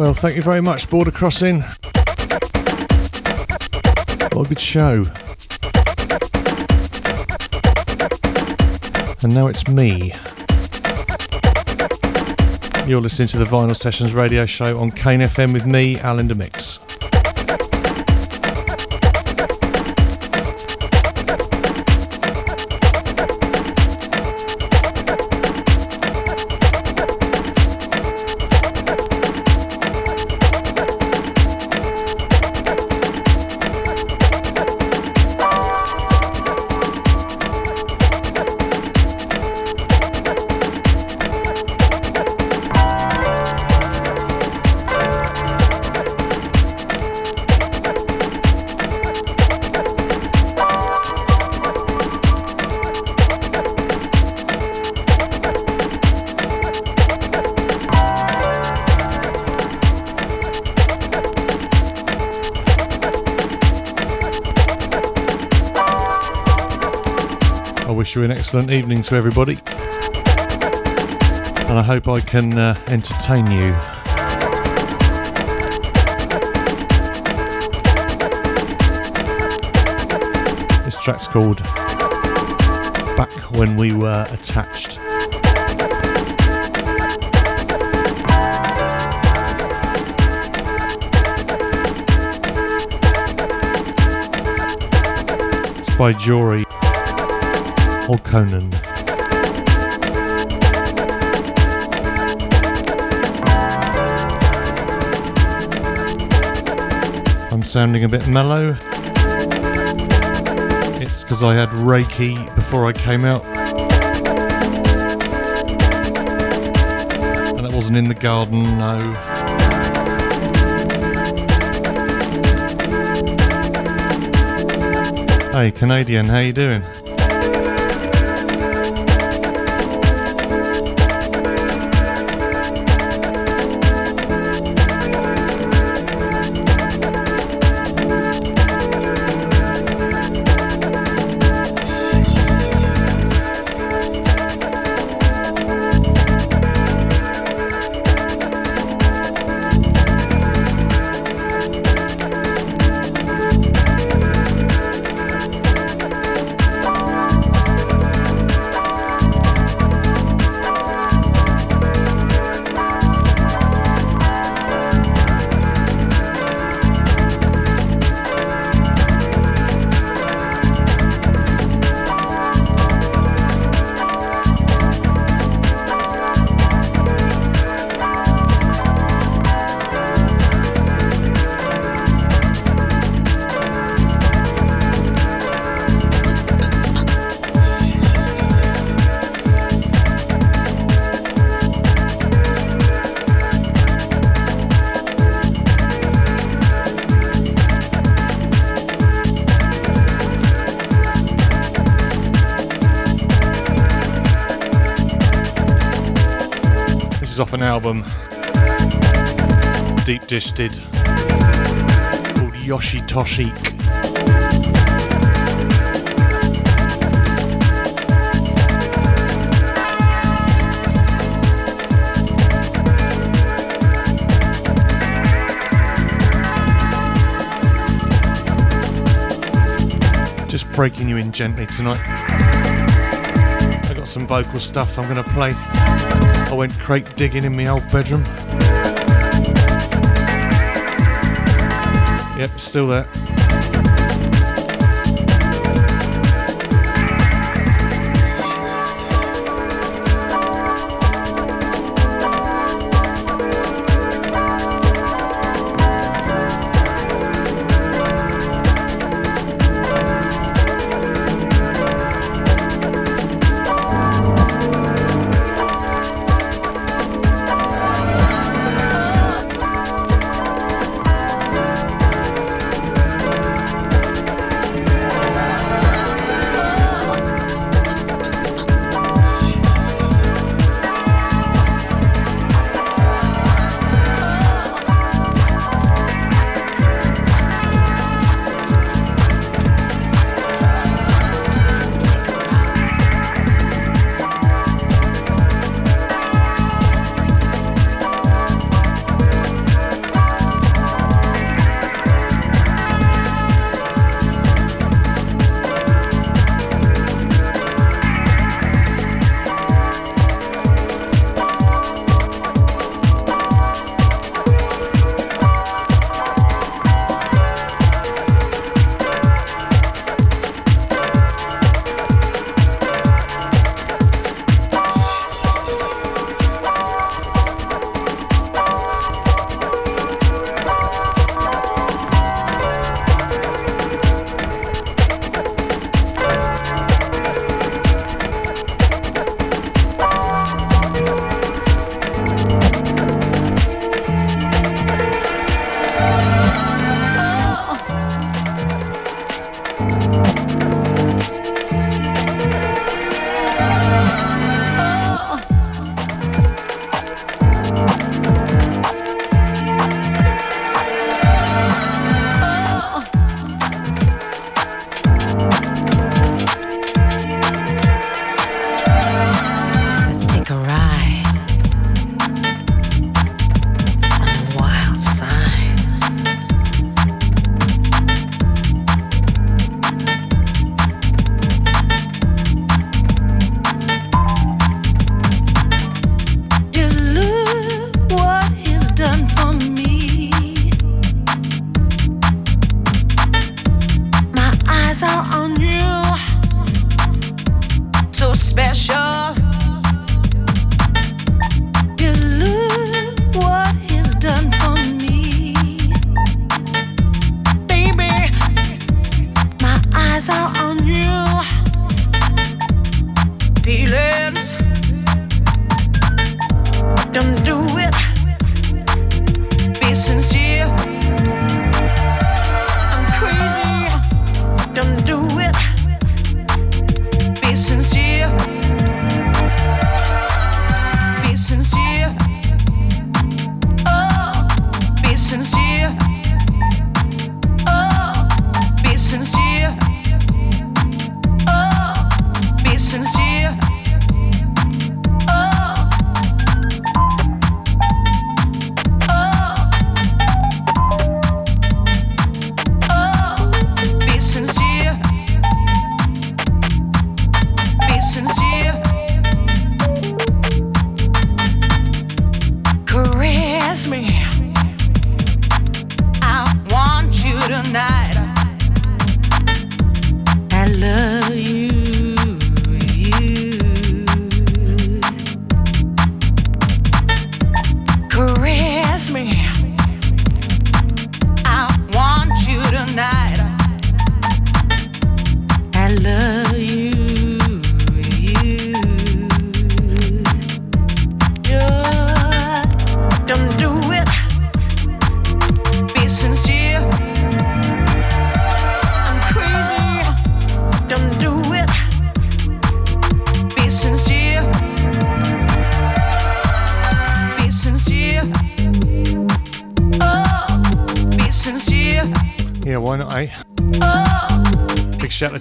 Well, thank you very much, Border Crossing. What a good show. And now it's me. You're listening to the Vinyl Sessions radio show on Kane FM with me, Alan DeMix. Excellent evening to everybody. And I hope I can uh, entertain you. This track's called Back When We Were Attached. It's by Jory or Conan. I'm sounding a bit mellow. It's because I had Reiki before I came out. And it wasn't in the garden, no. Hey Canadian, how you doing? Deep Dish did called Yoshi Toshik. Just breaking you in gently tonight. I got some vocal stuff I'm going to play. I went crate digging in my old bedroom. Yep, still there.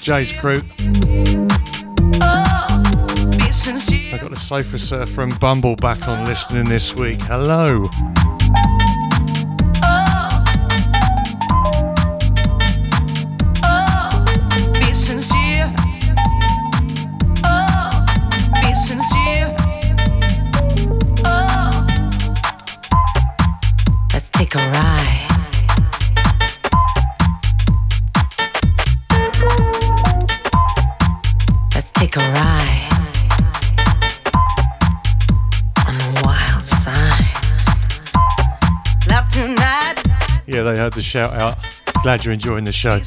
Jay's oh, crew. I got the Sofa Surfer and Bumble back on listening this week. Hello. Shout out. Glad you're enjoying the show.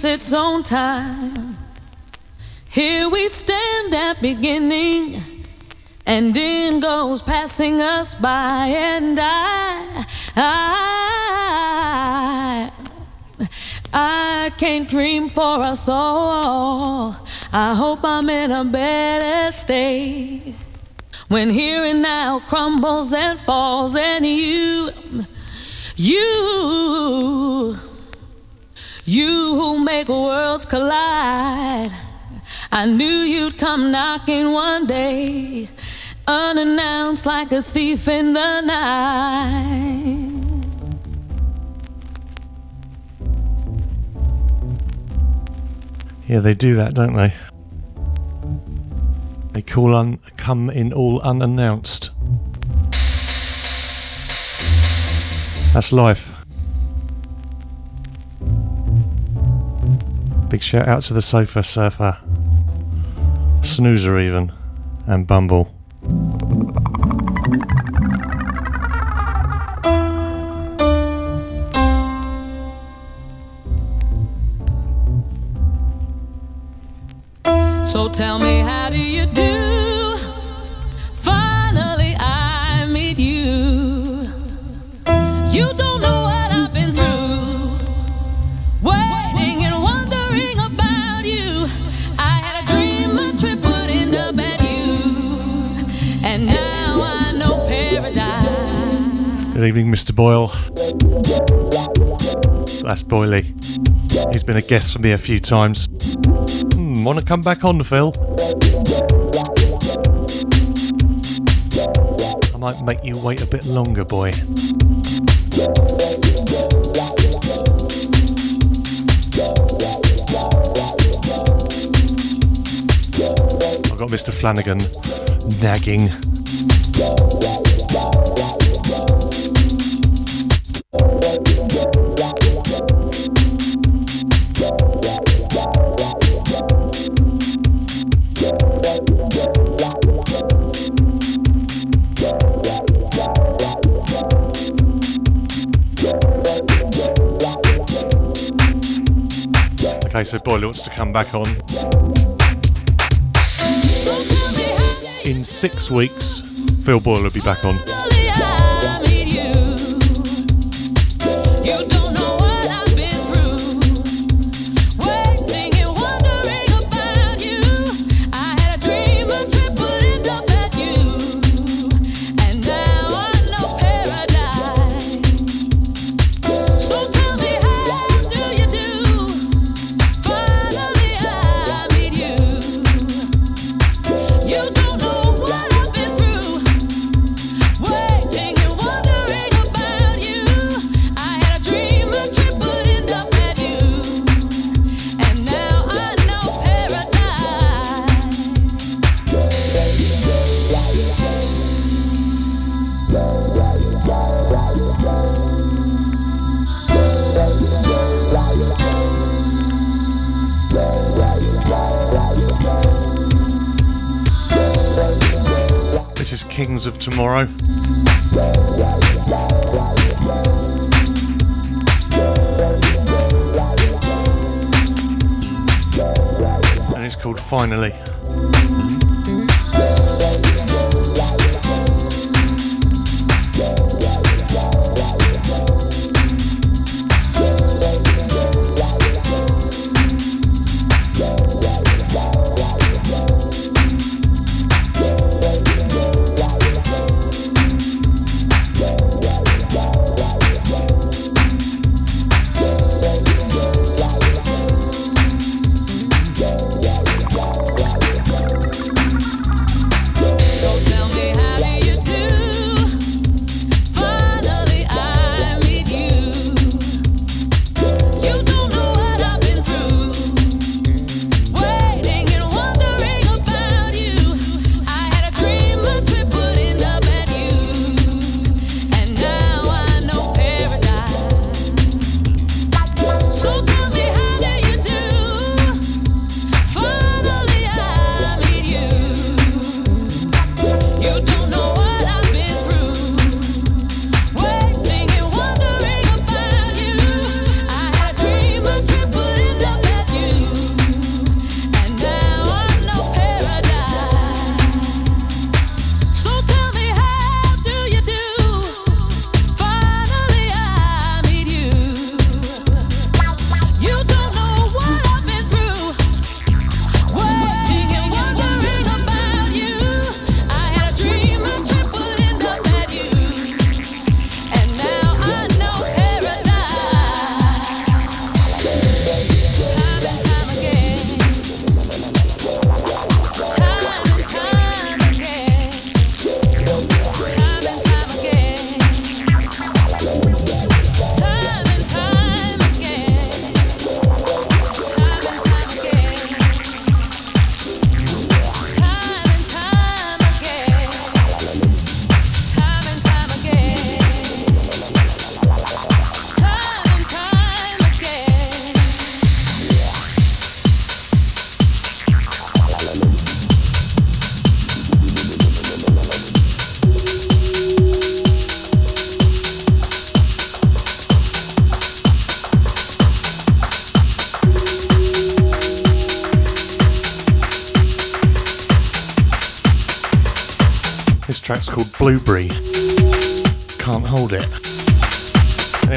Keeps its own time. Here we stand at beginning, and in goes passing us by, and I, I, I can't dream for us all. I hope I'm in a better state. When here and now crumbles and falls, and you, you, you who make worlds collide. I knew you'd come knocking one day, unannounced like a thief in the night. Yeah, they do that, don't they? They call un come in all unannounced. That's life. Big shout out to the Sofa Surfer, Snoozer even, and Bumble. So tell me, how do you do? Finally, I meet you. You don't Good evening, Mr. Boyle. That's Boyley. He's been a guest for me a few times. Hmm, want to come back on, Phil? I might make you wait a bit longer, boy. I've got Mr. Flanagan nagging. Okay, so Boyle wants to come back on. In six weeks, Phil Boyle will be back on. Tomorrow. And it's called Finally.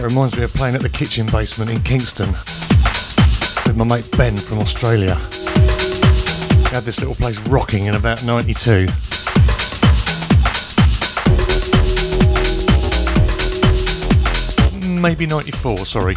It reminds me of playing at the kitchen basement in Kingston with my mate Ben from Australia. We had this little place rocking in about 92. Maybe 94, sorry.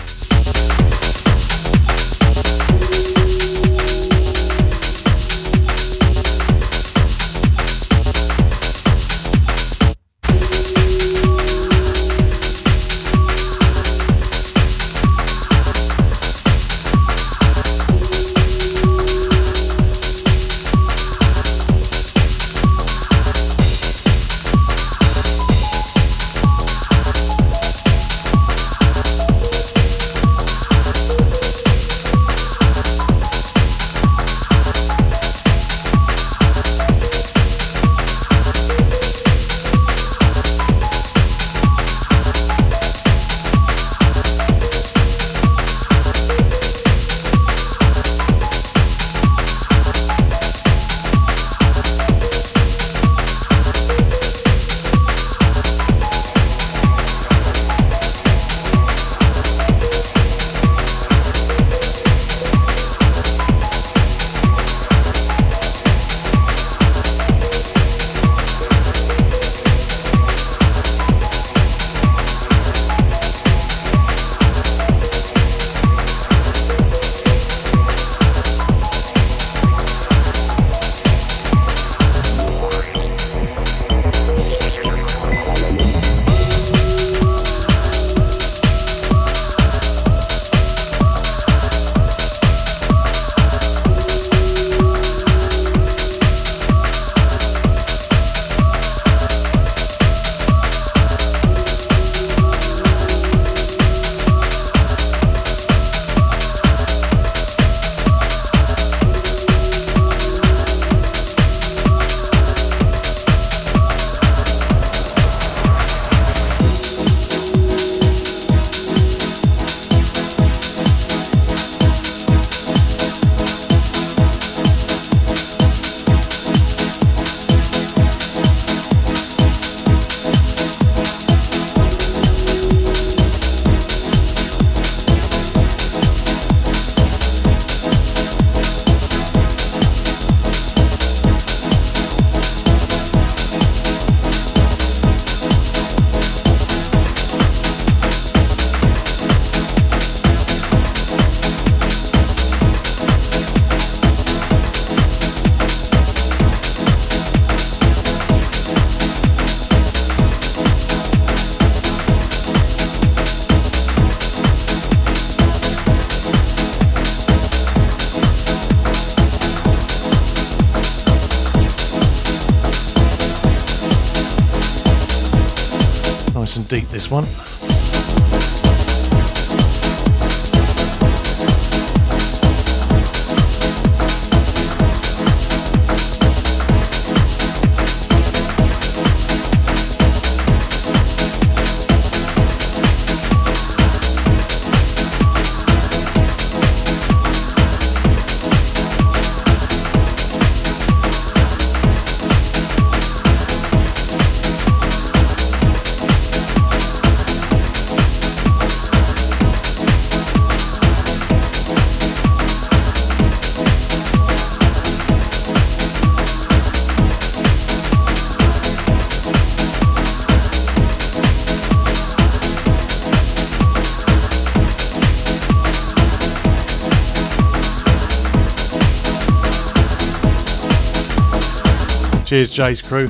Cheers, Jay's crew.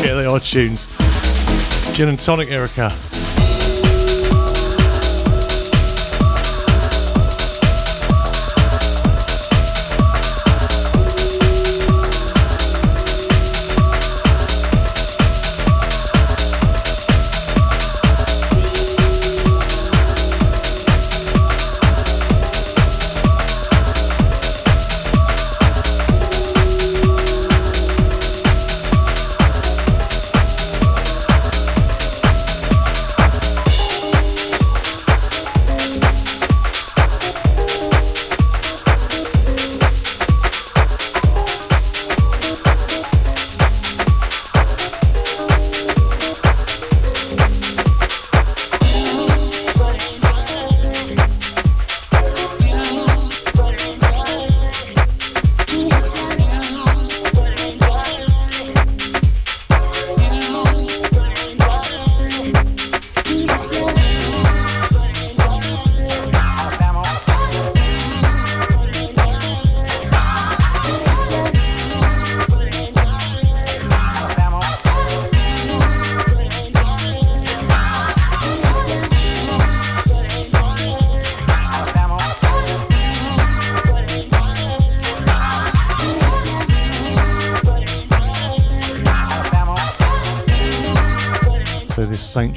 Get the odd tunes. Gin and tonic, Erica.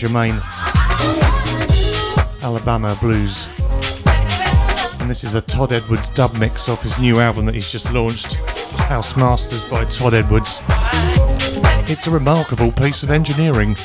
St. Germain, Alabama Blues. And this is a Todd Edwards dub mix off his new album that he's just launched, House Masters by Todd Edwards. It's a remarkable piece of engineering.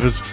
Always delivers.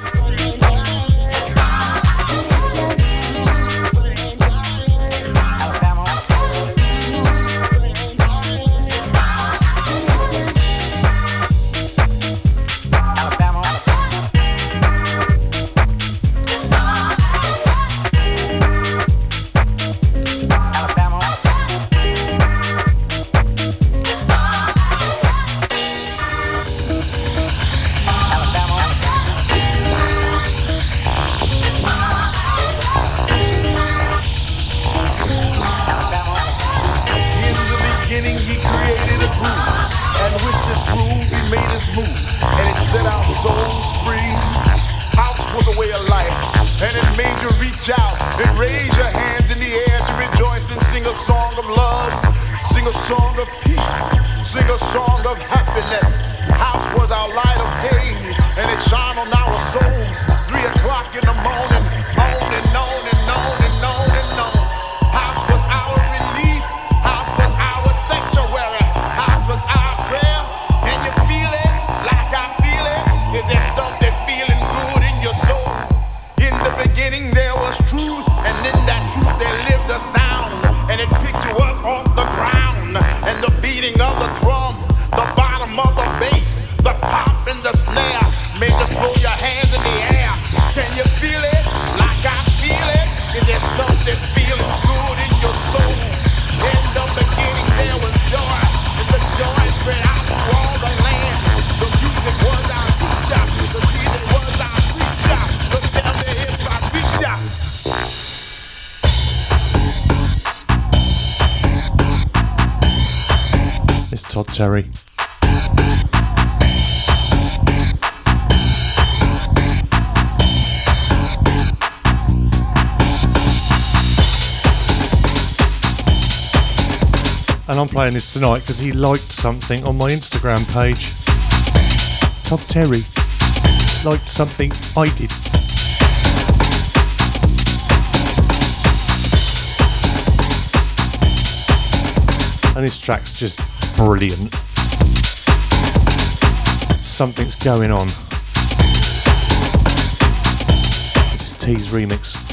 Terry. And I'm playing this tonight because he liked something on my Instagram page. Todd Terry liked something I did. And this track's just brilliant. Something's going on. This is T's remix.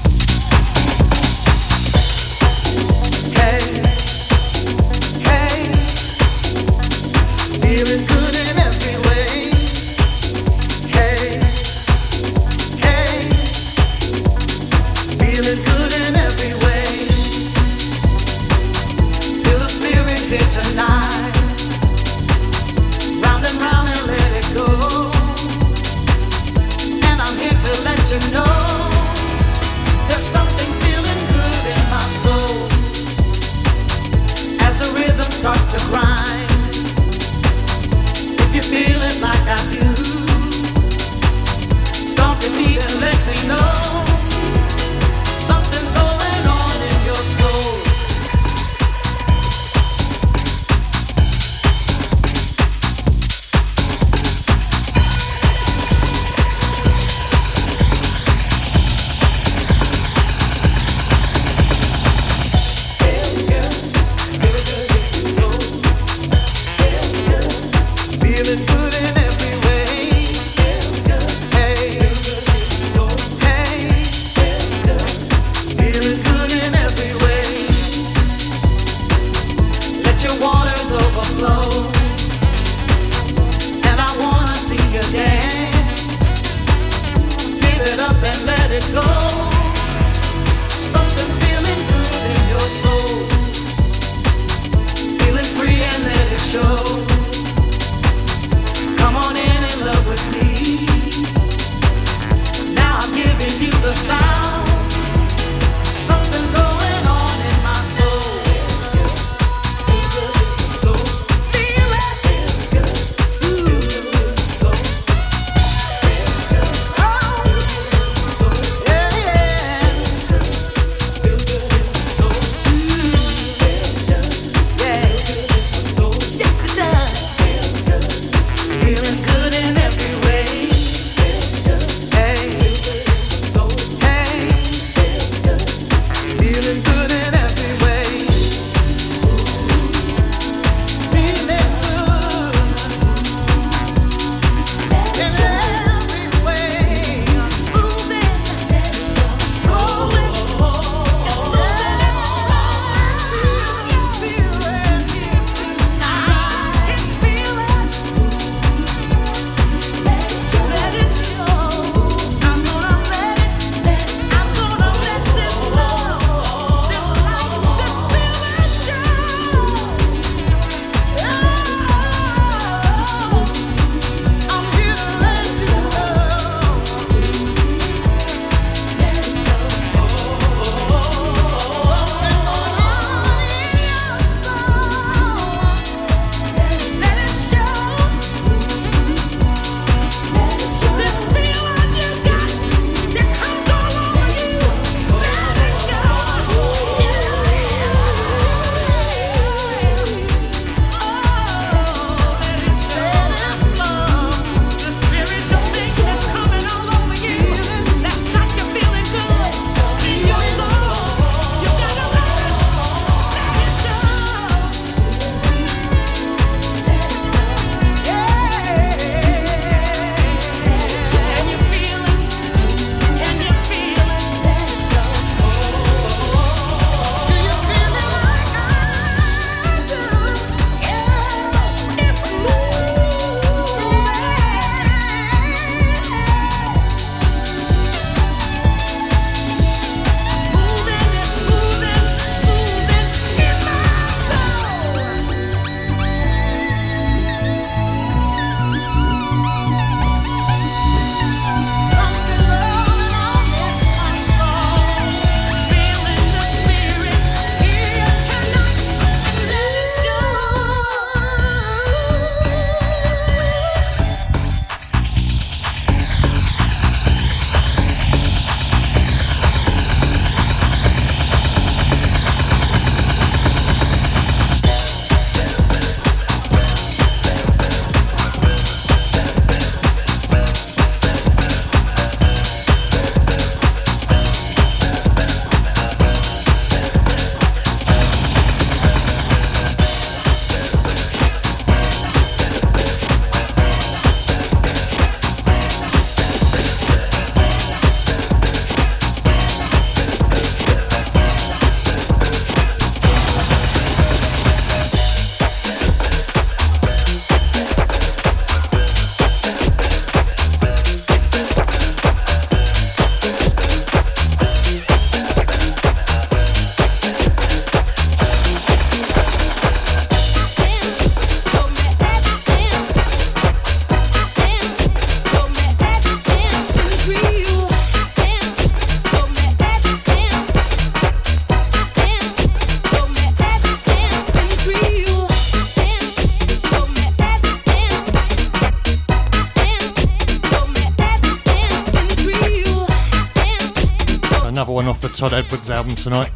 Todd Edwards album tonight.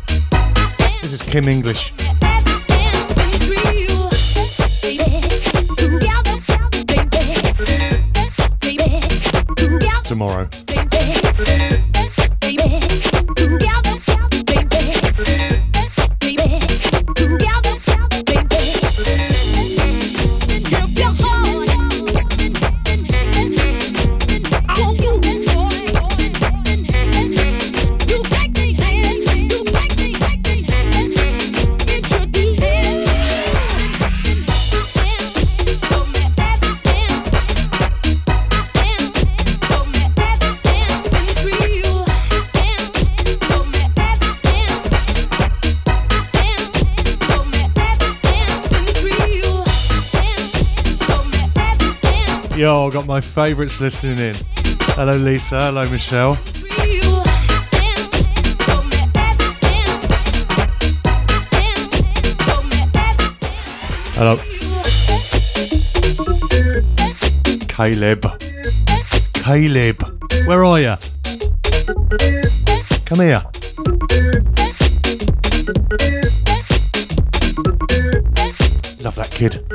This is Kim English. Yo, got my favourites listening in. Hello, Lisa. Hello, Michelle. Hello. Caleb. Caleb. Where are you? Come here. Love that kid.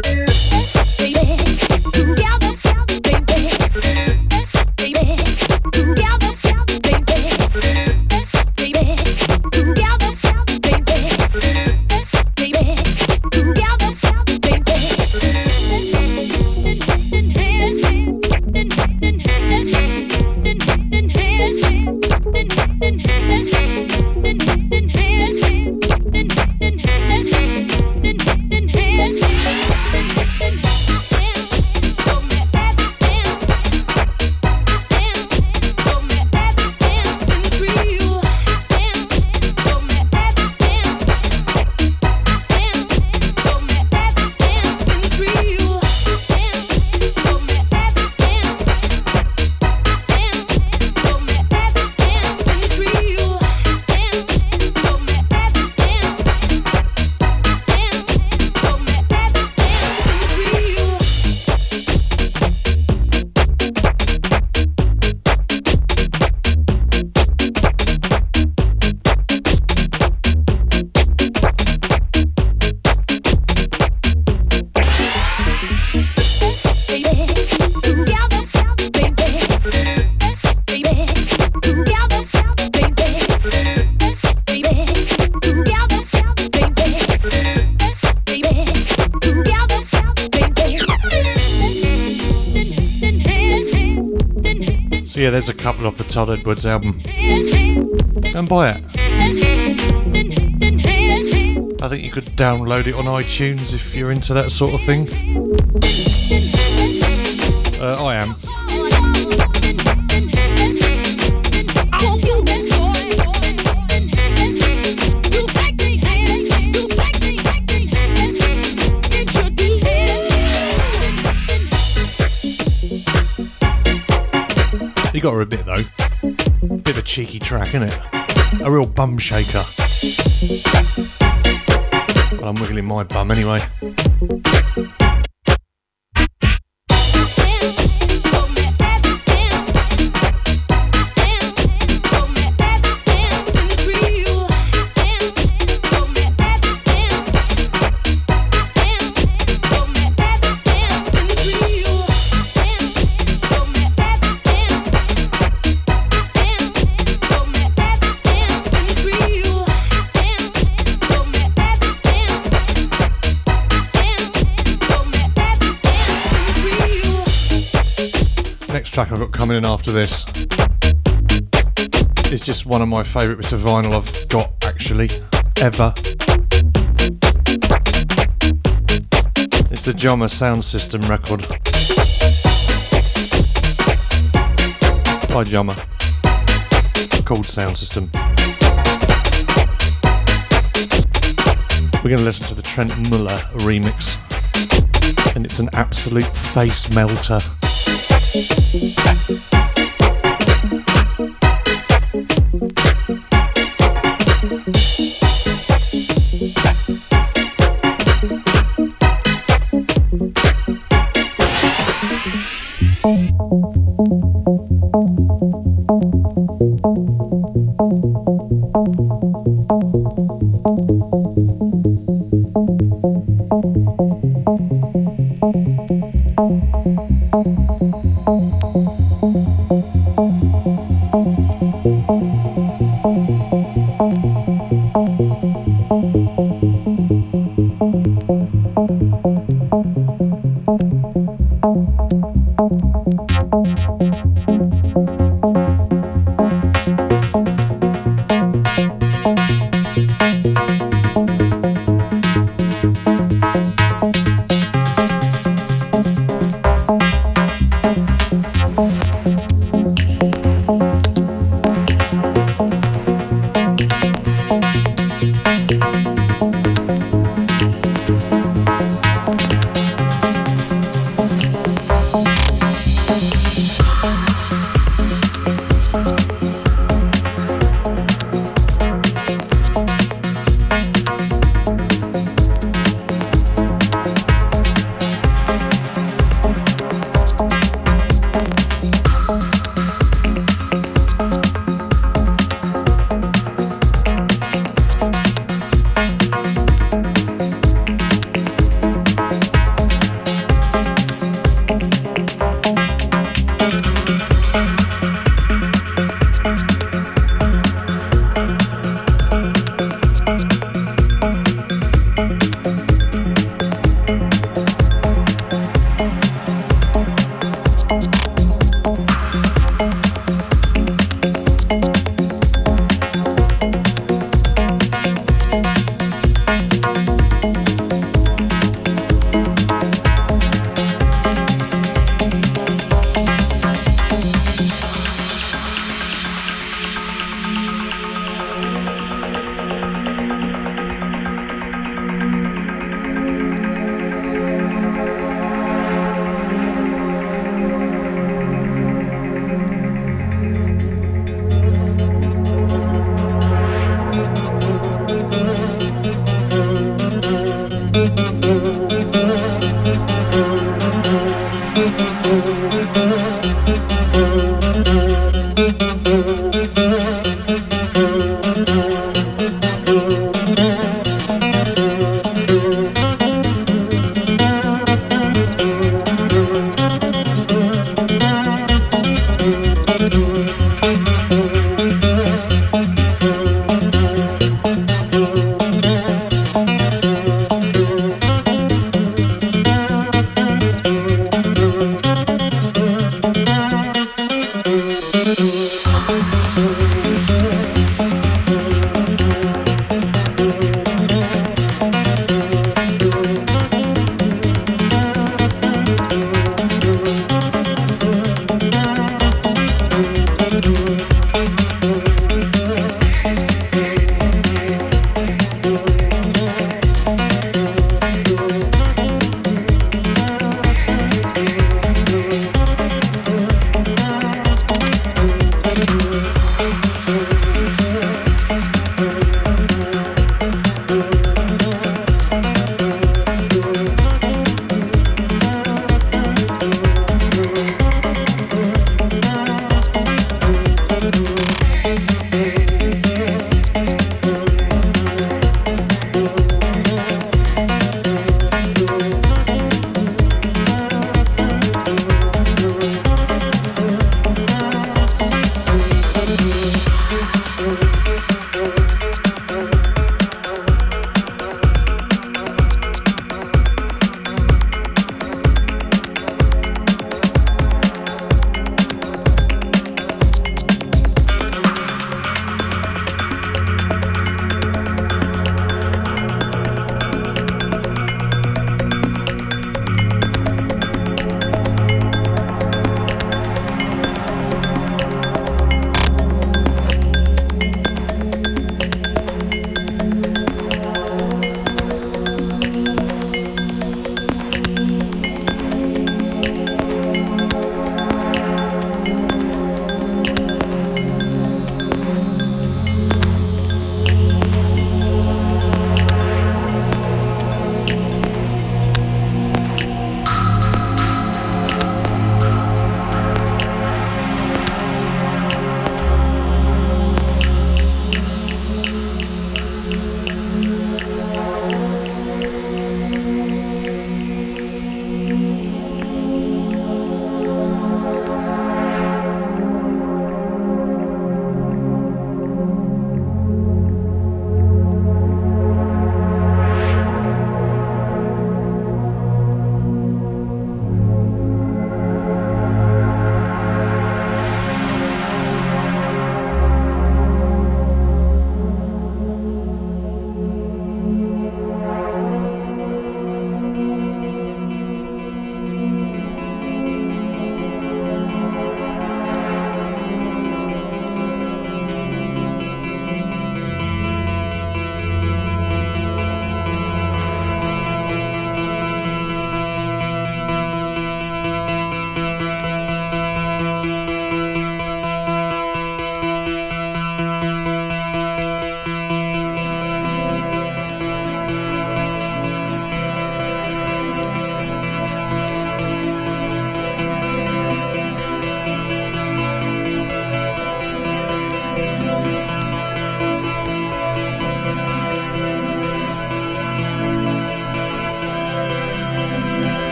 There's a couple off the Todd Edwards album. And buy it. I think you could download it on iTunes if you're into that sort of thing. Uh, I am. Got her a bit though. Bit of a cheeky track, isn't it? A real bum shaker. Well, I'm wiggling my bum anyway. Coming in after this is just one of my favourite bits of vinyl I've got actually ever. It's the Djuma Sound System record by Djuma called Sound System. We're going to listen to the Trent Muller remix, and it's an absolute face melter. Thank you.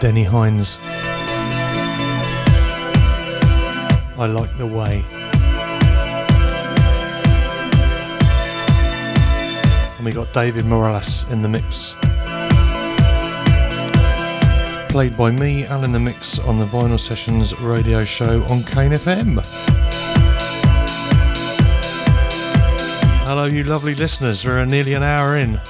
Deni Hines. I like the way. And we got David Morales in the mix. Played by me, Alan the Mix, on the Vinyl Sessions radio show on Kane FM. Hello, you lovely listeners. We're nearly an hour in.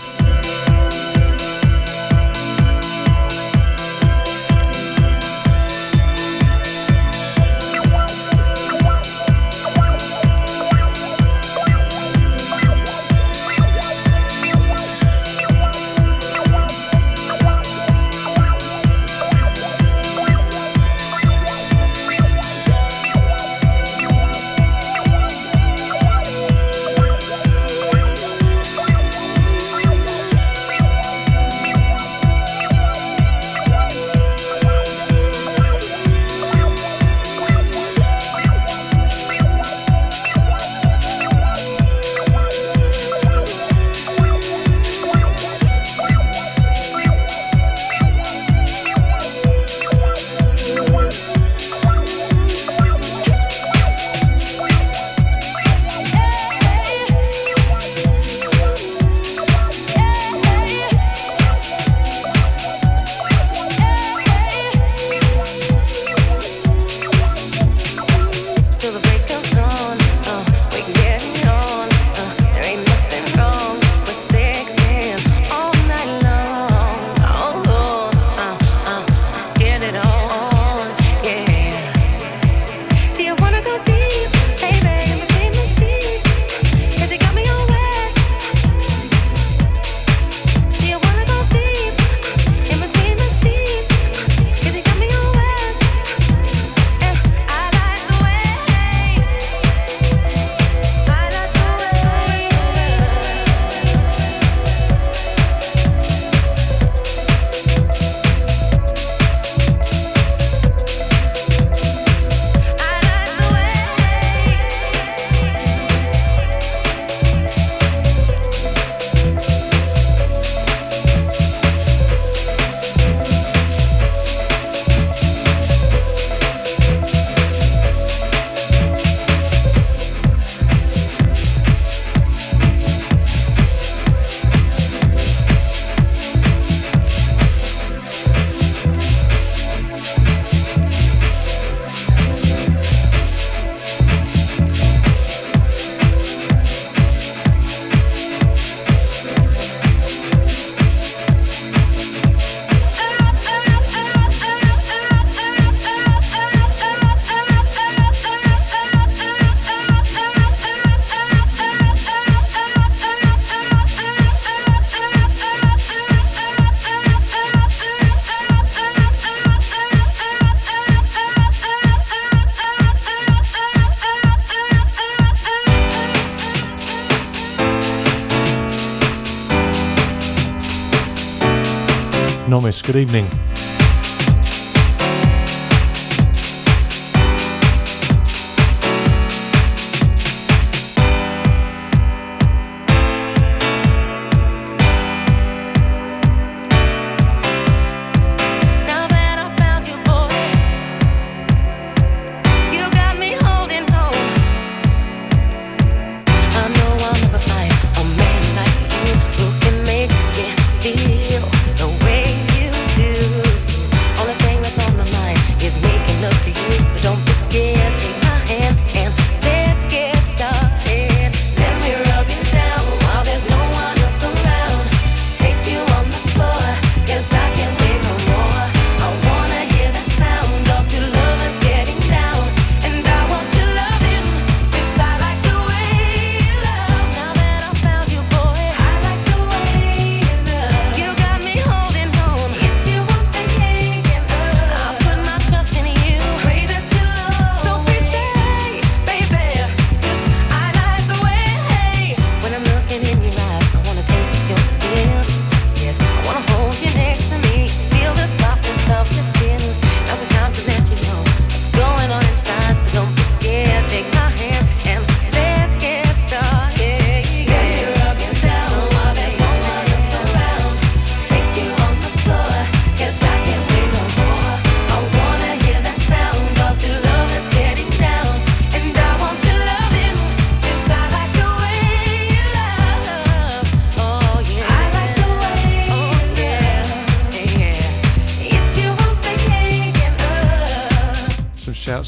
Good evening.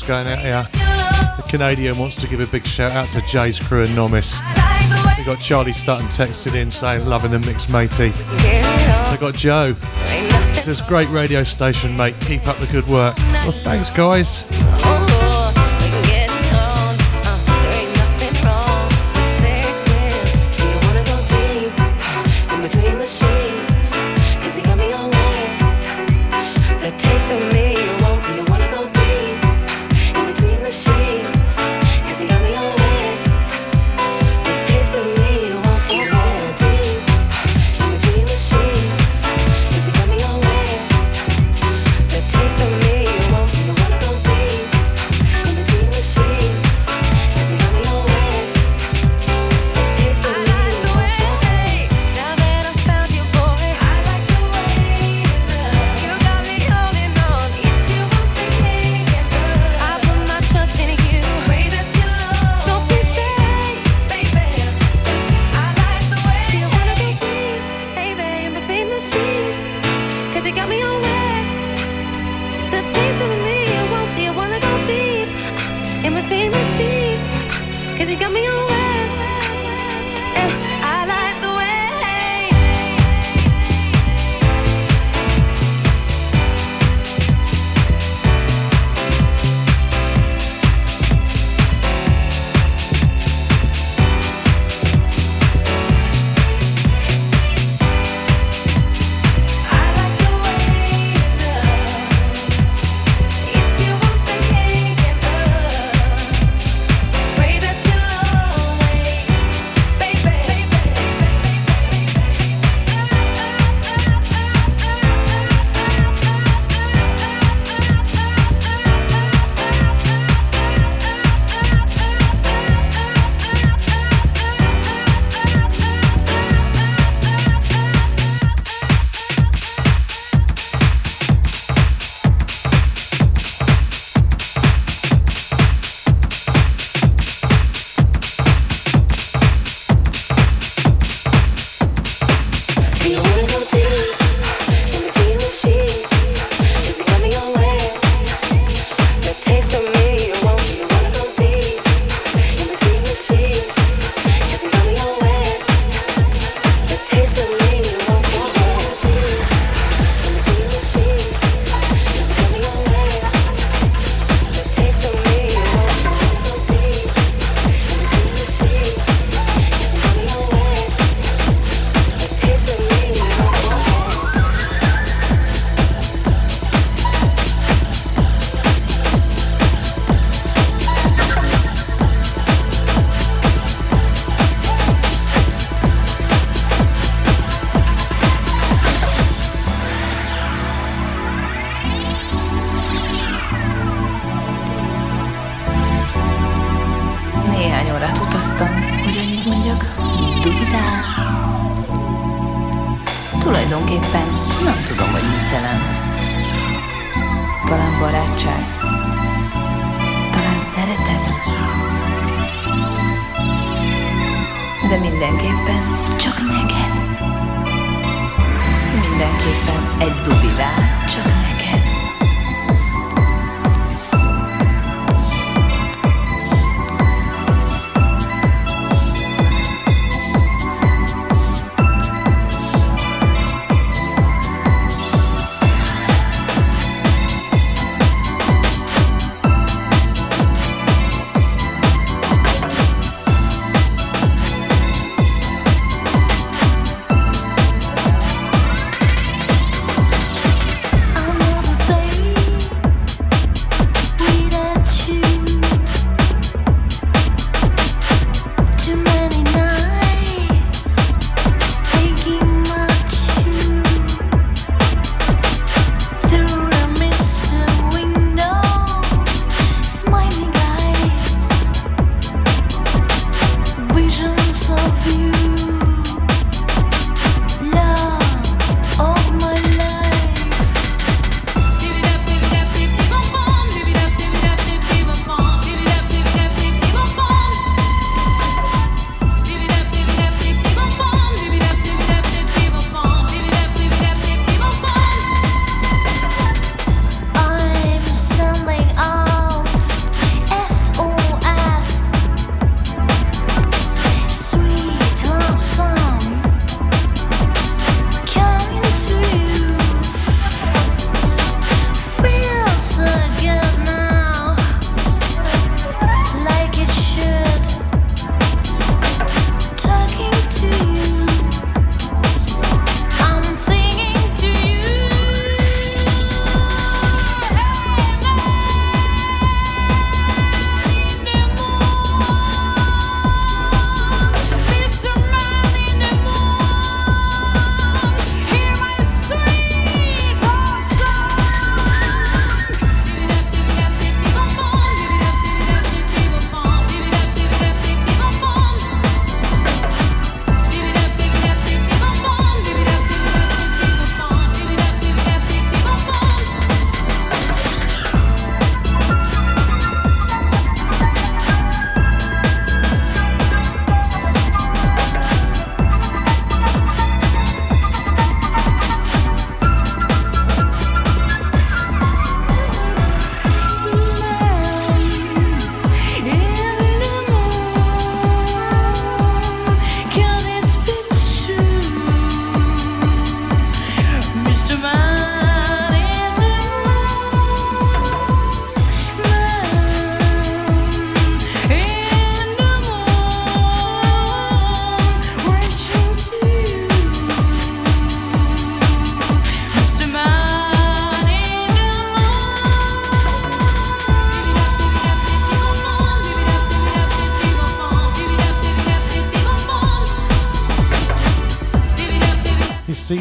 Going out here. The Canadian wants to give a big shout out to Jay's crew and Nomis. We got Charlie Stutton texted in saying loving the mix, matey. They got Joe. He says great radio station, mate. Keep up the good work. Well, thanks, guys.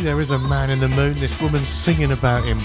There is a man in the moon. This woman's singing about him.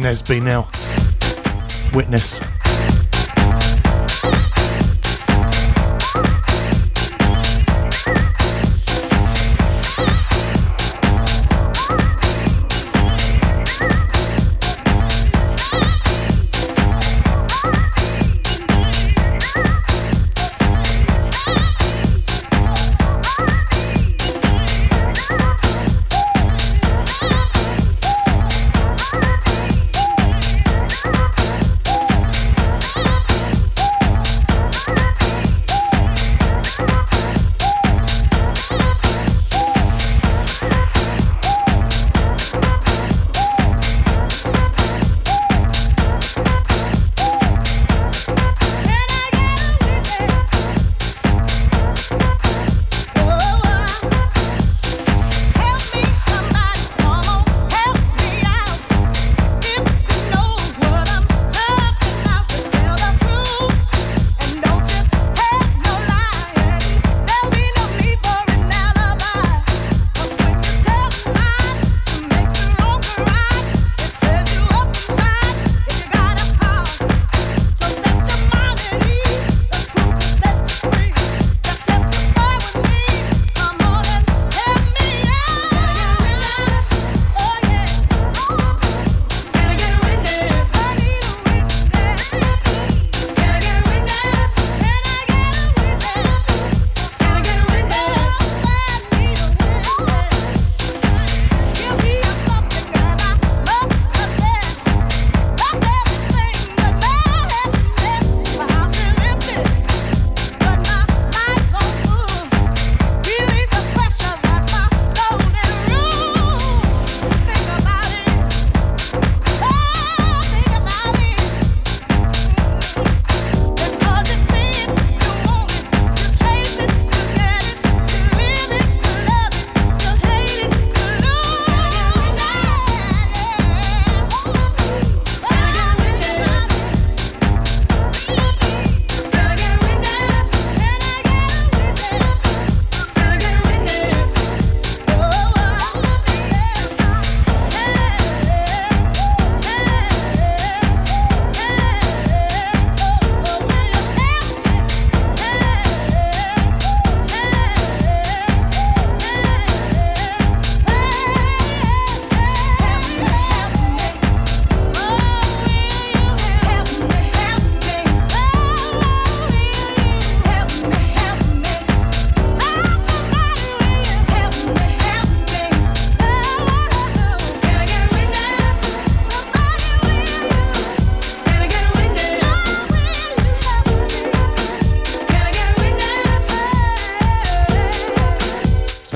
Nesby now. Witness.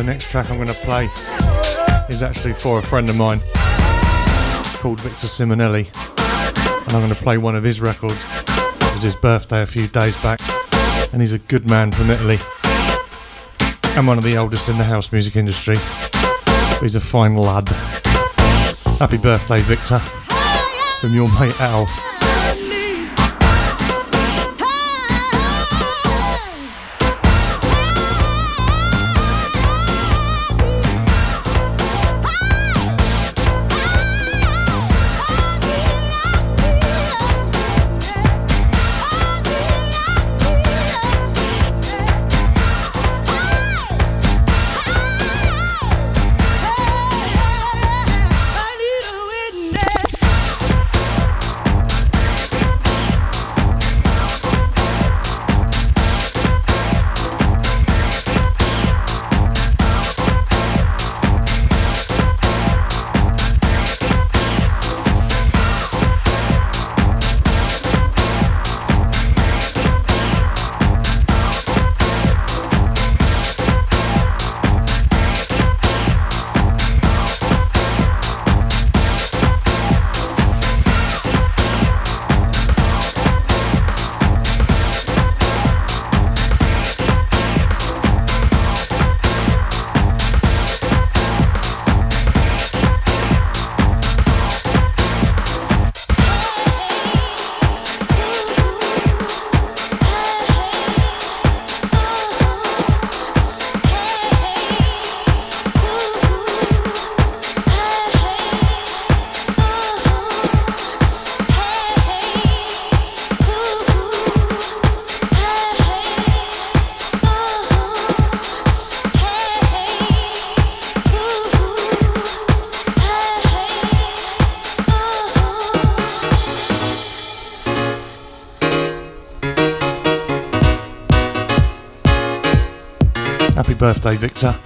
Next track I'm going to play is actually for a friend of mine called Victor Simonelli, and I'm going to play one of his records. It was his birthday a few days back, and he's a good man from Italy, and one of the oldest in the house music industry. He's a fine lad. Happy birthday, Victor, from your mate Al. Birthday, Victor.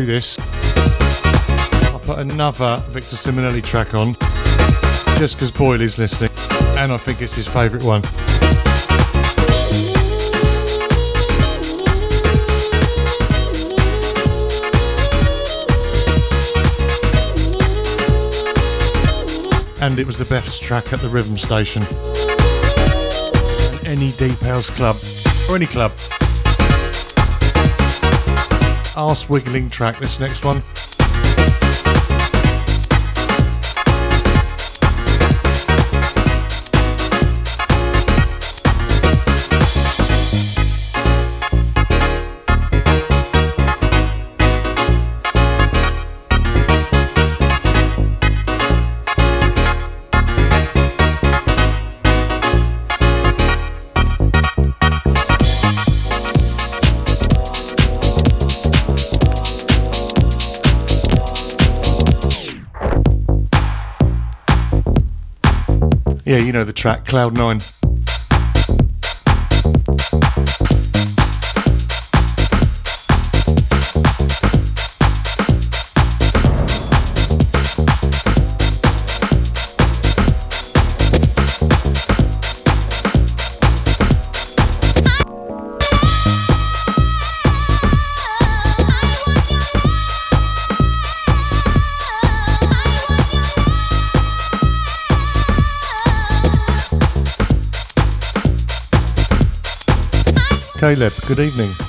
Do this, I'll put another Victor Simonelli track on, just because Boyle is listening, and I think it's his favourite one. And it was the best track at the Rhythm Station. any Deep House club, or any club arse wiggling track, this next one. You know the track Cloud Nine. Caleb, good evening.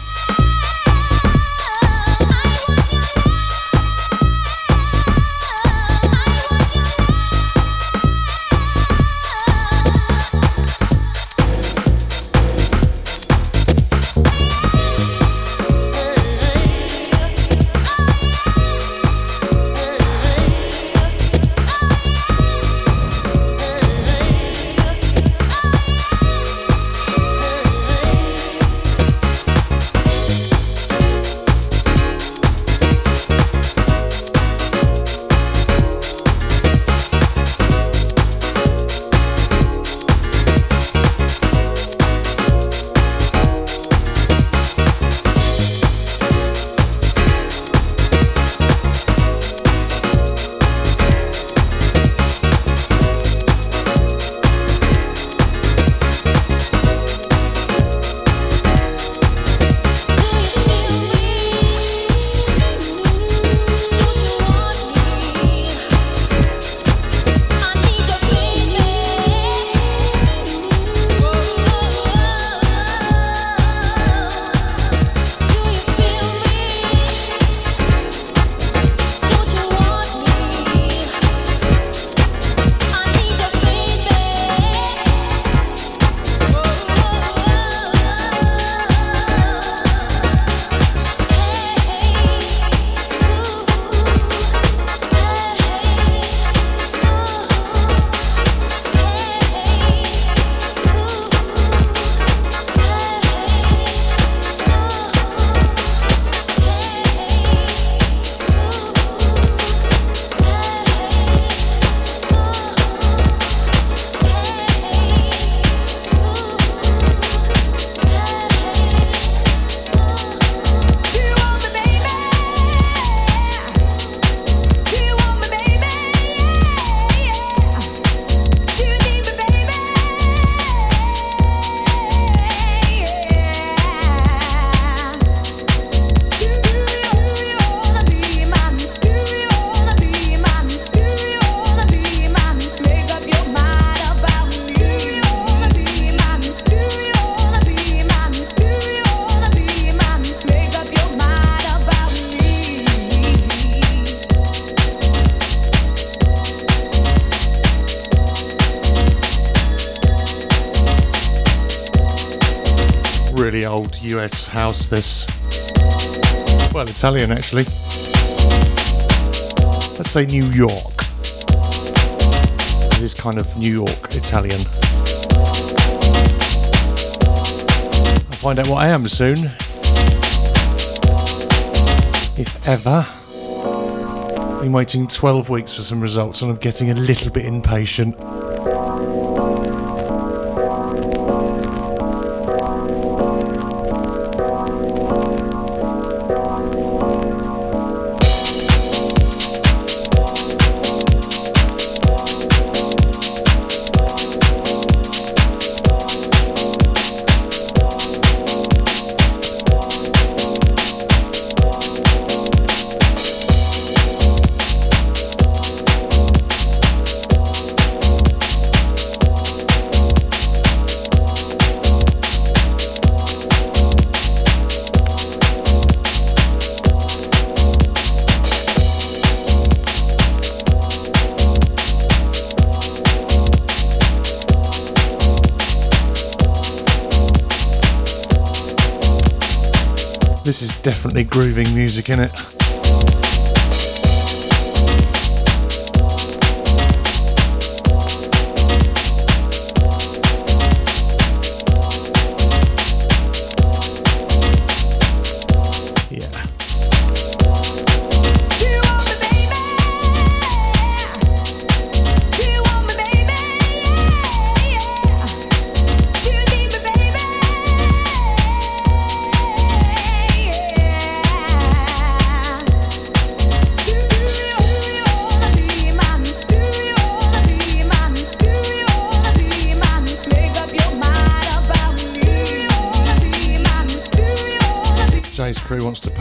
US house, this. Well, Italian actually. Let's say New York. It is kind of New York Italian. I'll find out what I am soon. If ever. I've Been waiting 12 weeks for some results and I'm getting a little bit impatient. Grooving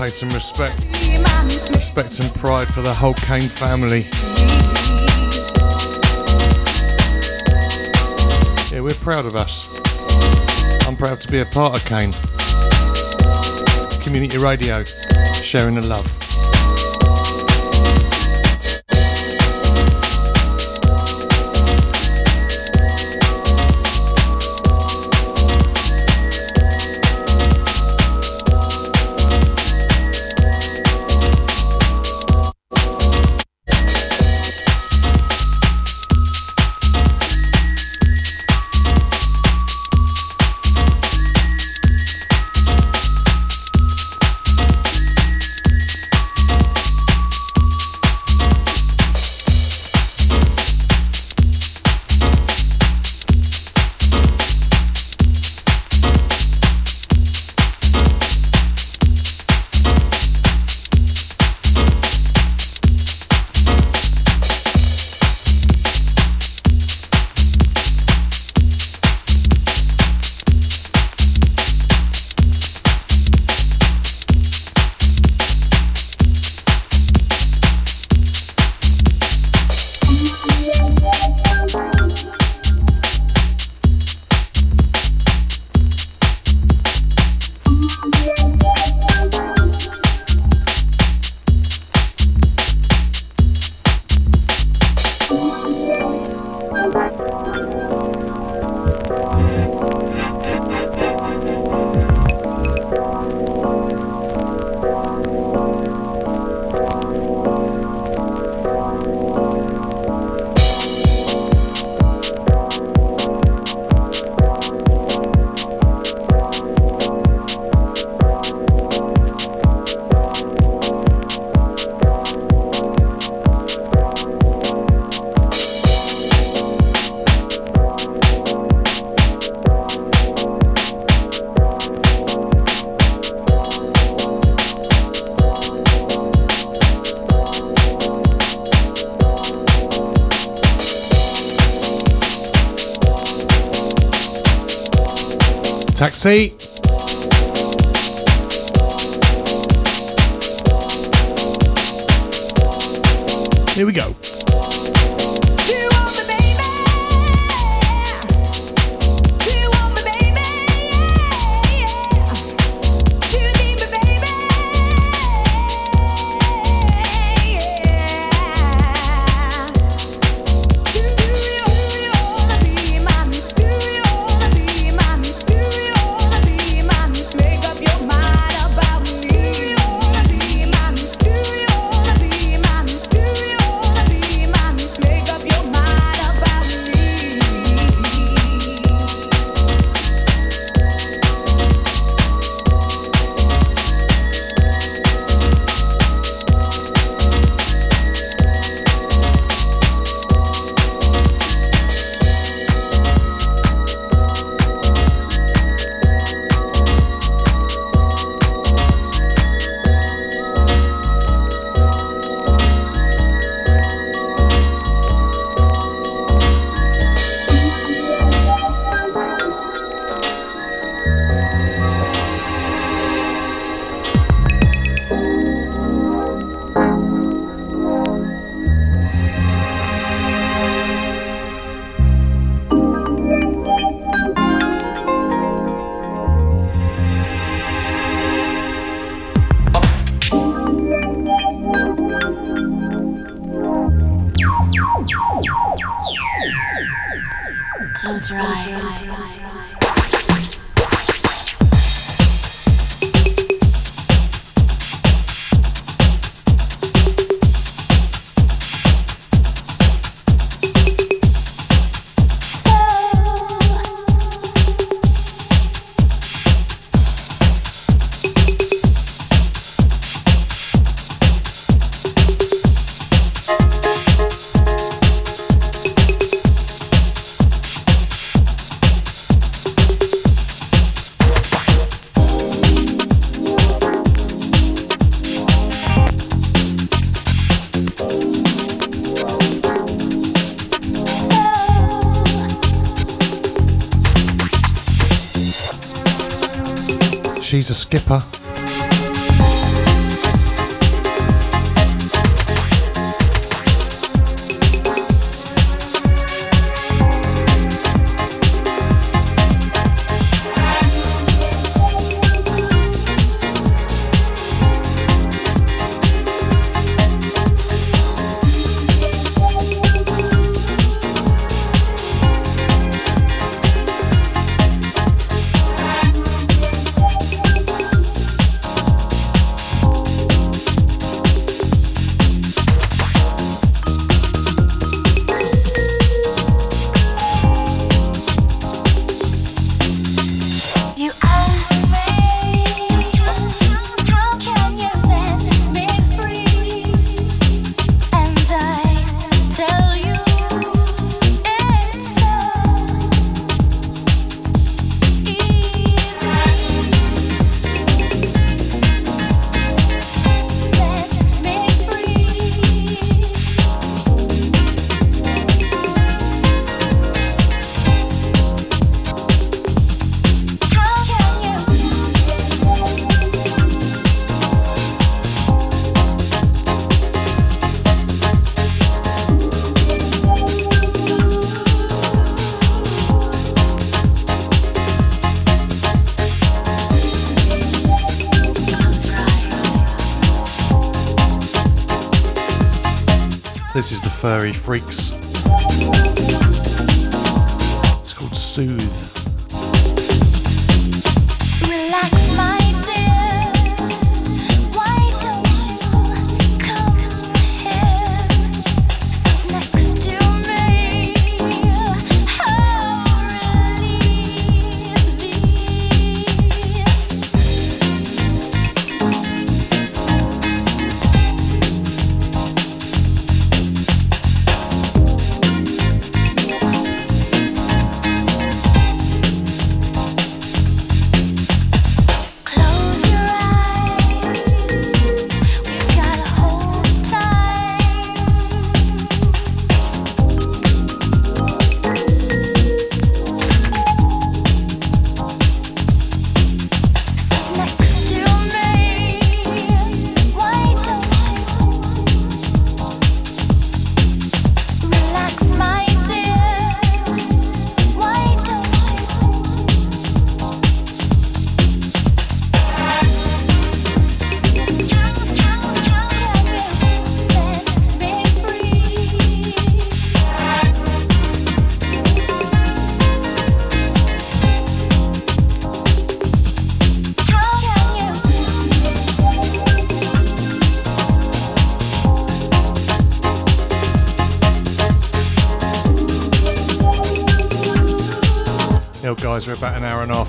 pay some respect. Respect and pride for the whole Kane family. Yeah, we're proud of us. I'm proud to be a part of Kane. Community Radio, sharing the love. Taxi. Skipper.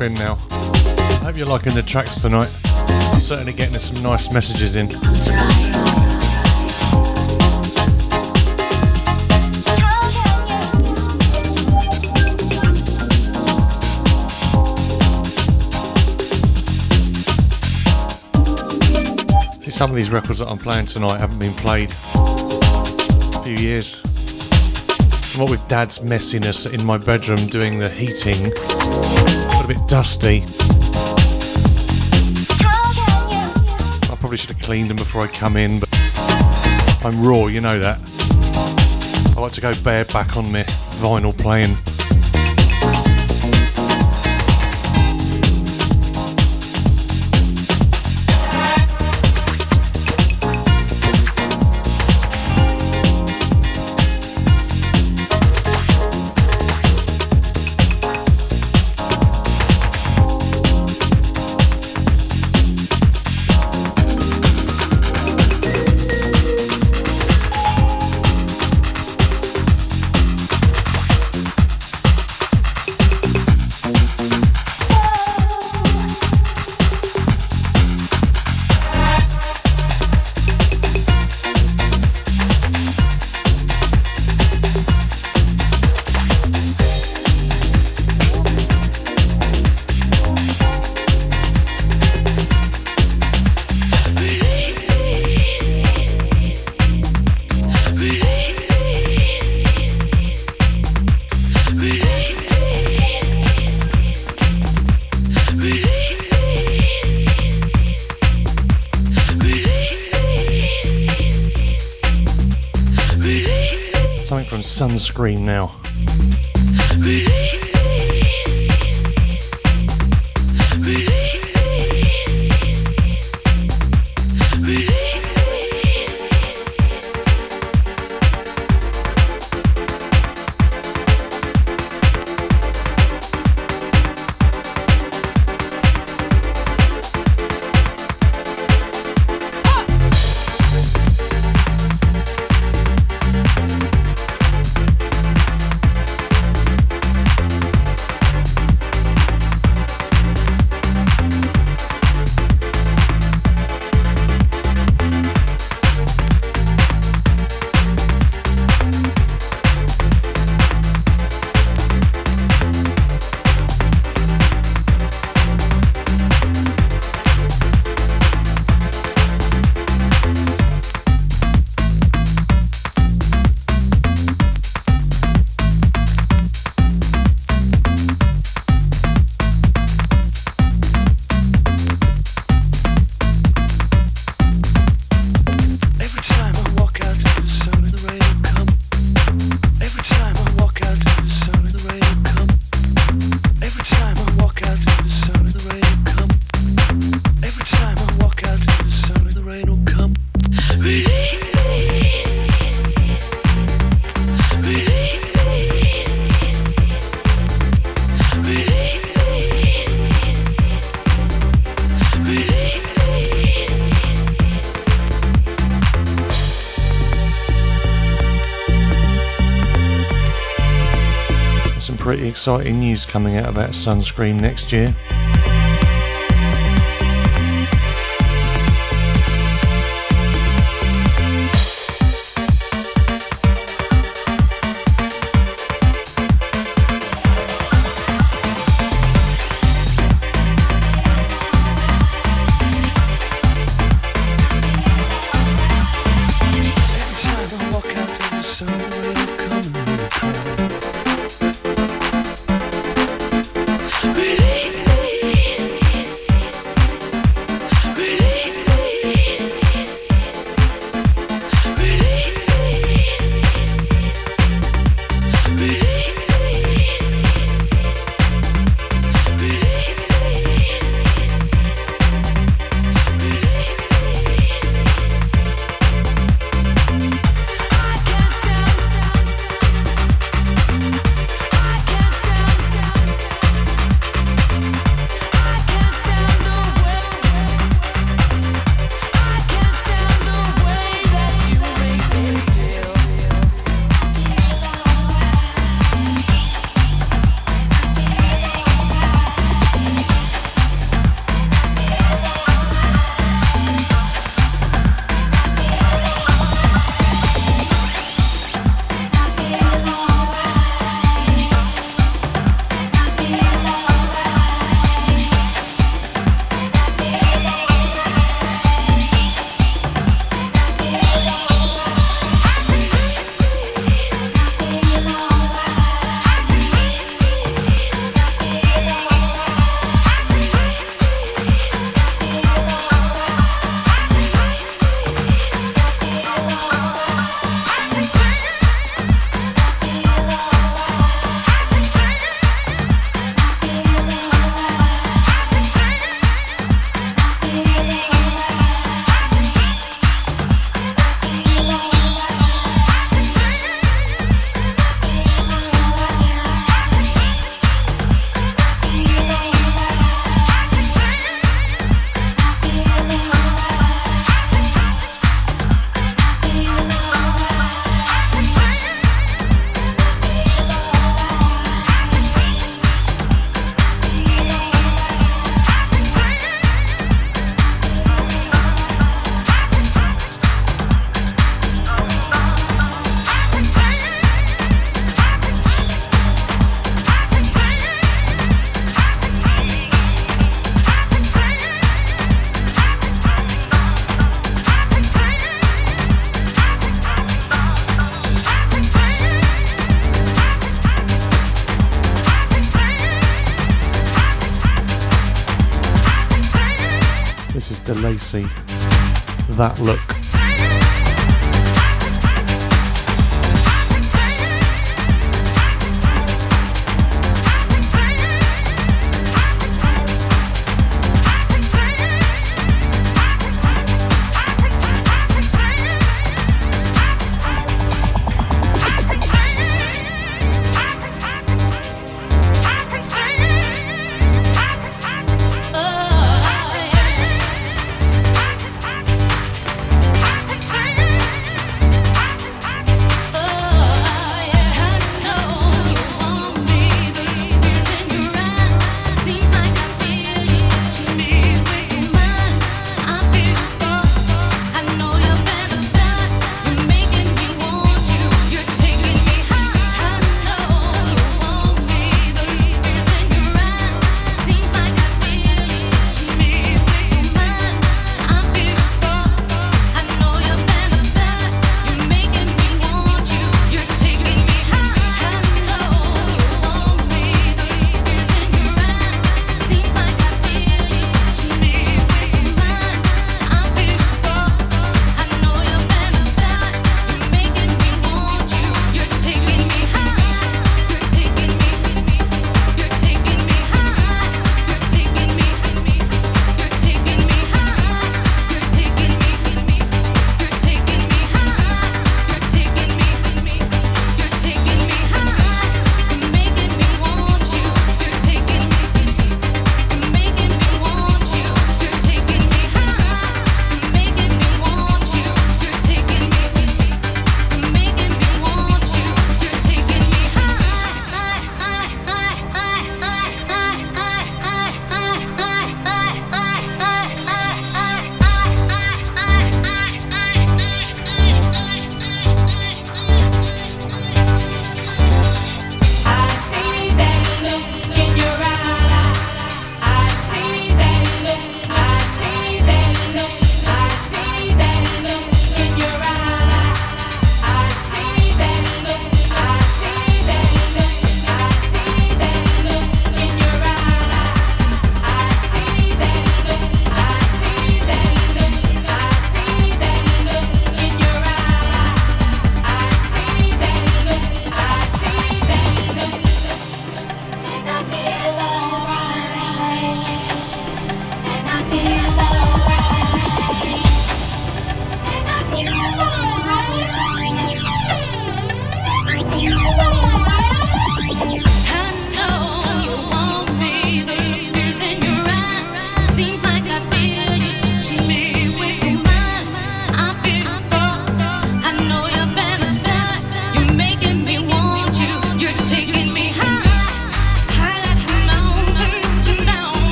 In now. I hope you're liking the tracks tonight. Certainly getting some nice messages in. See, some of these records that I'm playing tonight haven't been played a few years. what with Dad's messiness in my bedroom doing the heating, a bit dusty. I probably should have cleaned them before I come in, but I'm raw, you know that. I like to go bareback on my vinyl playing. Sunscreen now. Exciting news coming out about Sunscreem next year. That look.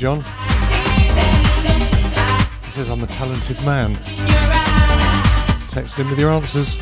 John. He says I'm a talented man. Text him with your answers.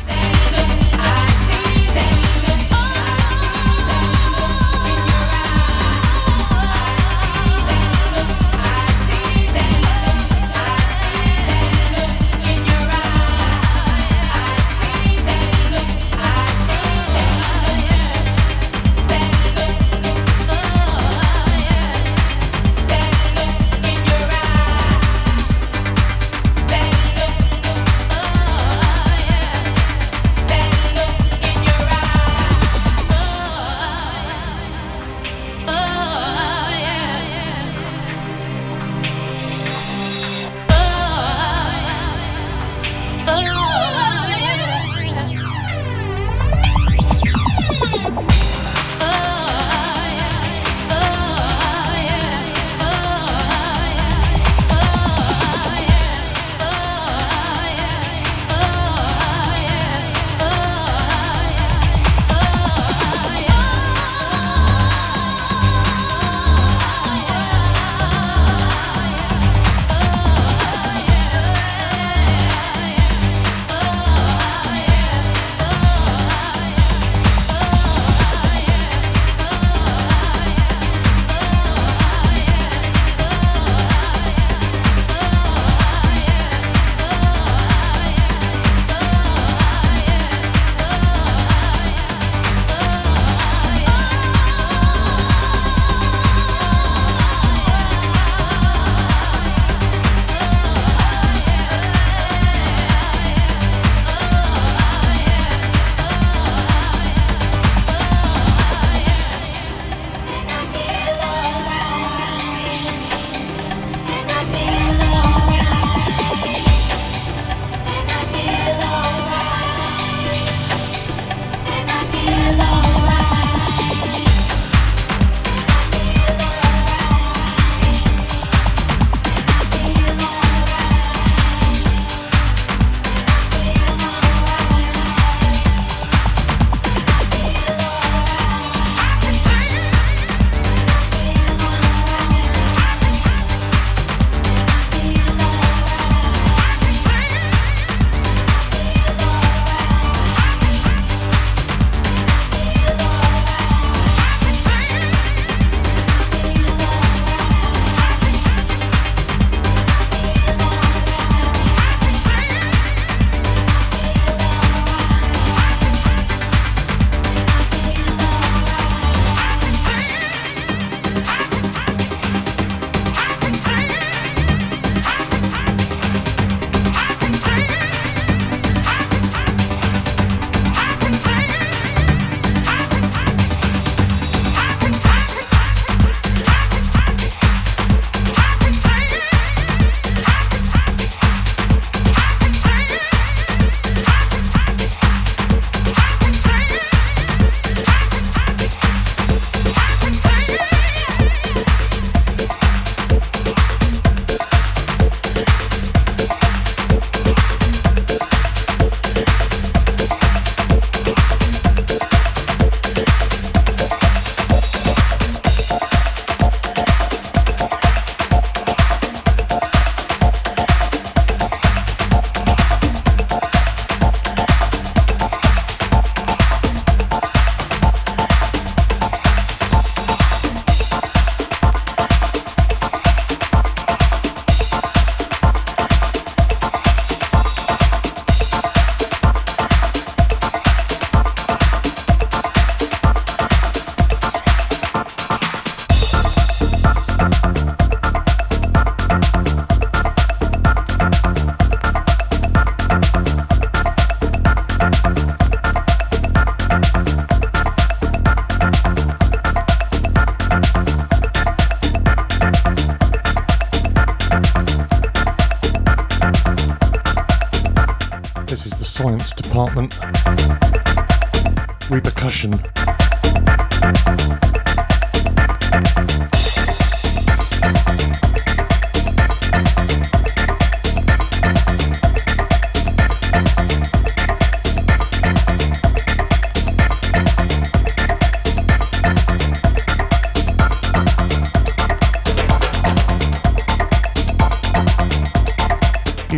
You've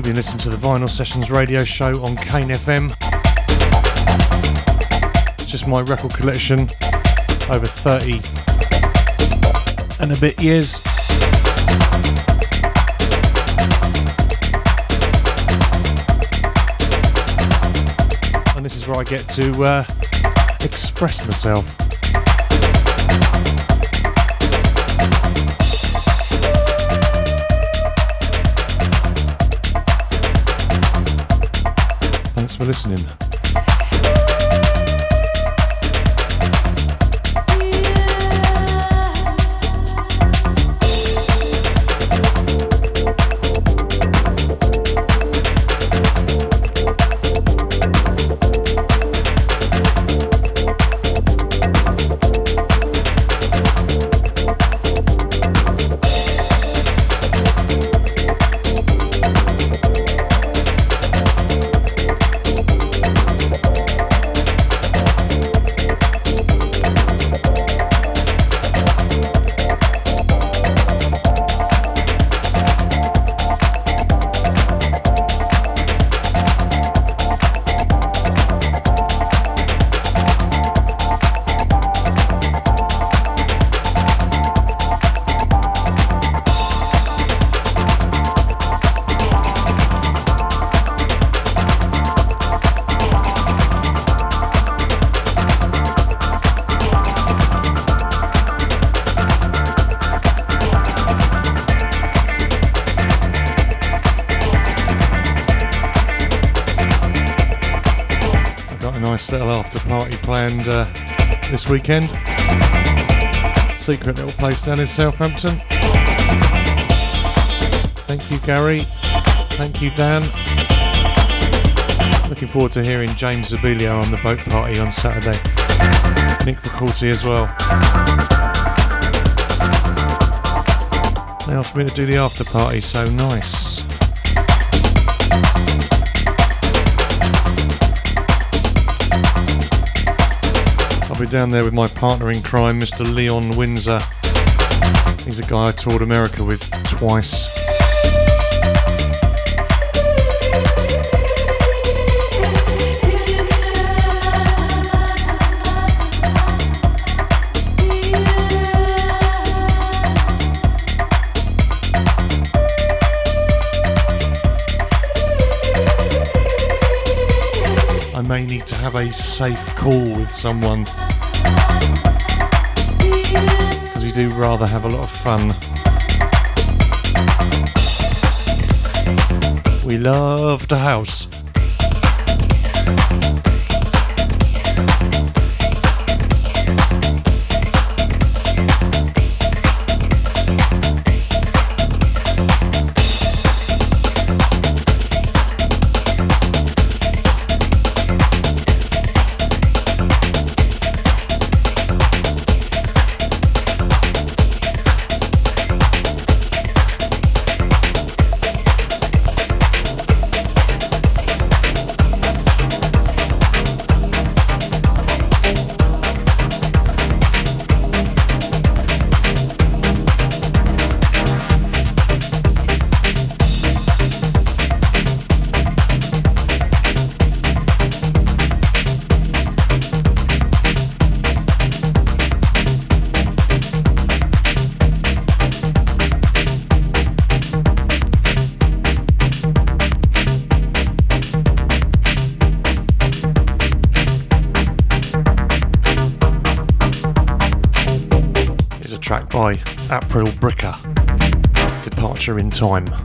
been listening to the Vinyl Sessions radio show on Kane FM. Just my record collection over 30 and a bit years. And this is where I get to uh, express myself. Thanks for listening. Weekend. Secret little place down in Southampton. Thank you, Gary. Thank you, Dan. Looking forward to hearing James Zabiela on the boat party on Saturday. Nick Faculty as well. They asked me to do the after party, so nice. We're down there with my partner in crime, Mr. Leon Windsor. He's a guy I toured America with twice. Have a safe call with someone Because we do rather have a lot of fun. We love the house. Time.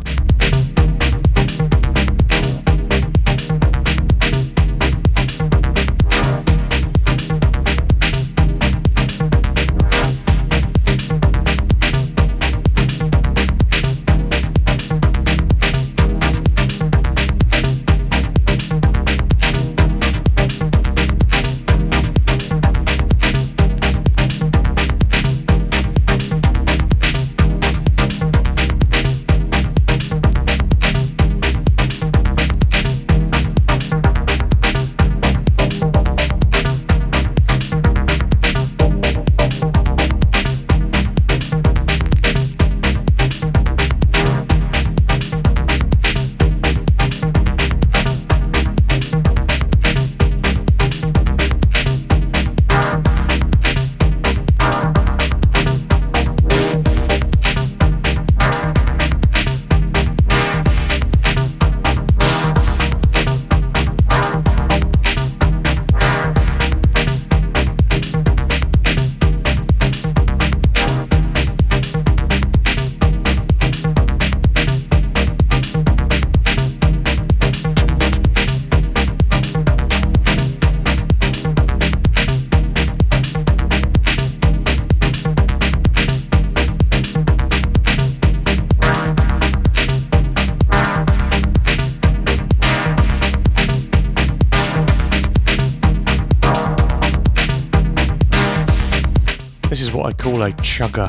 Call a chugger.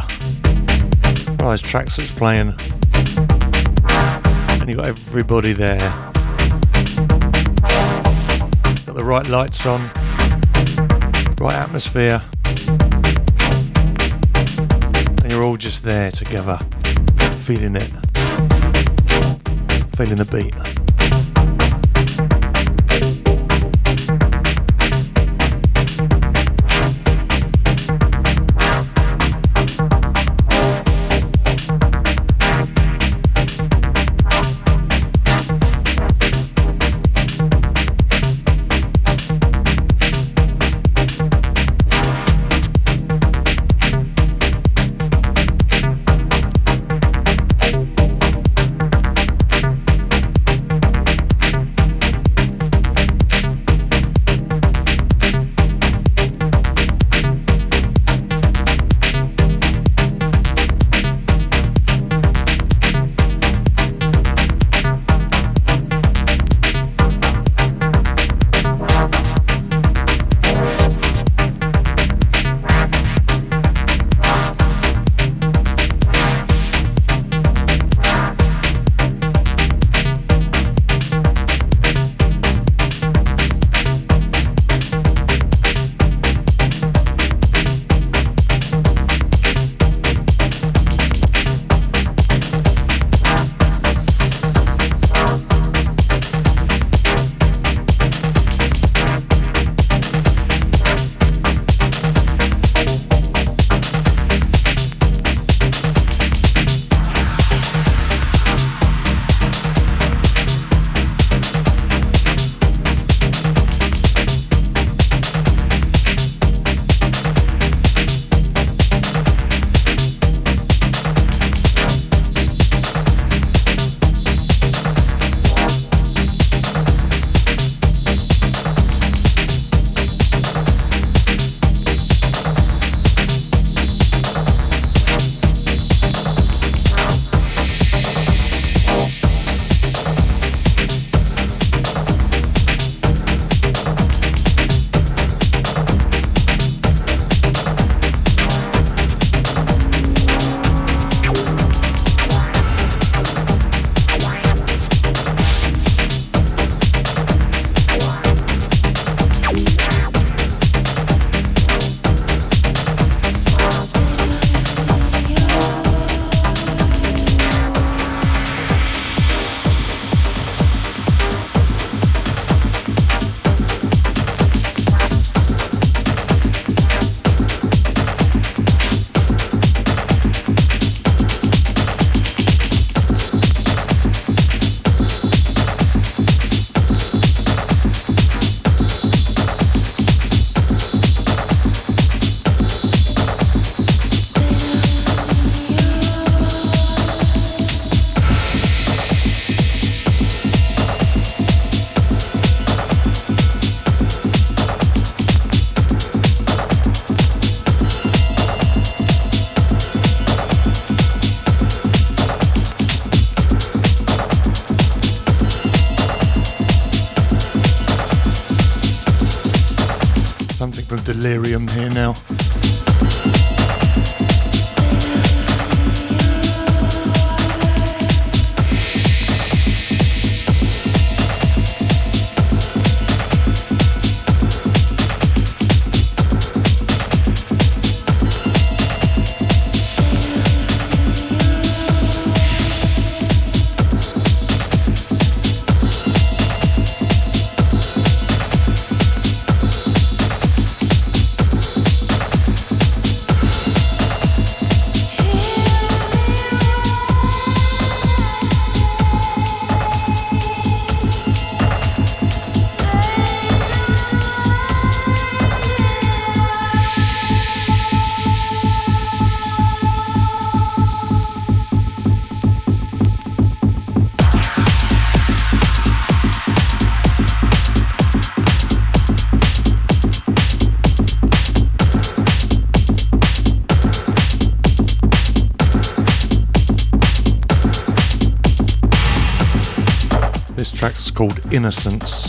One of those tracks that's playing, and you've got everybody there. Got the right lights on, right atmosphere, and you're all just there together, feeling it, feeling the beat. Delirium here now. Innocence.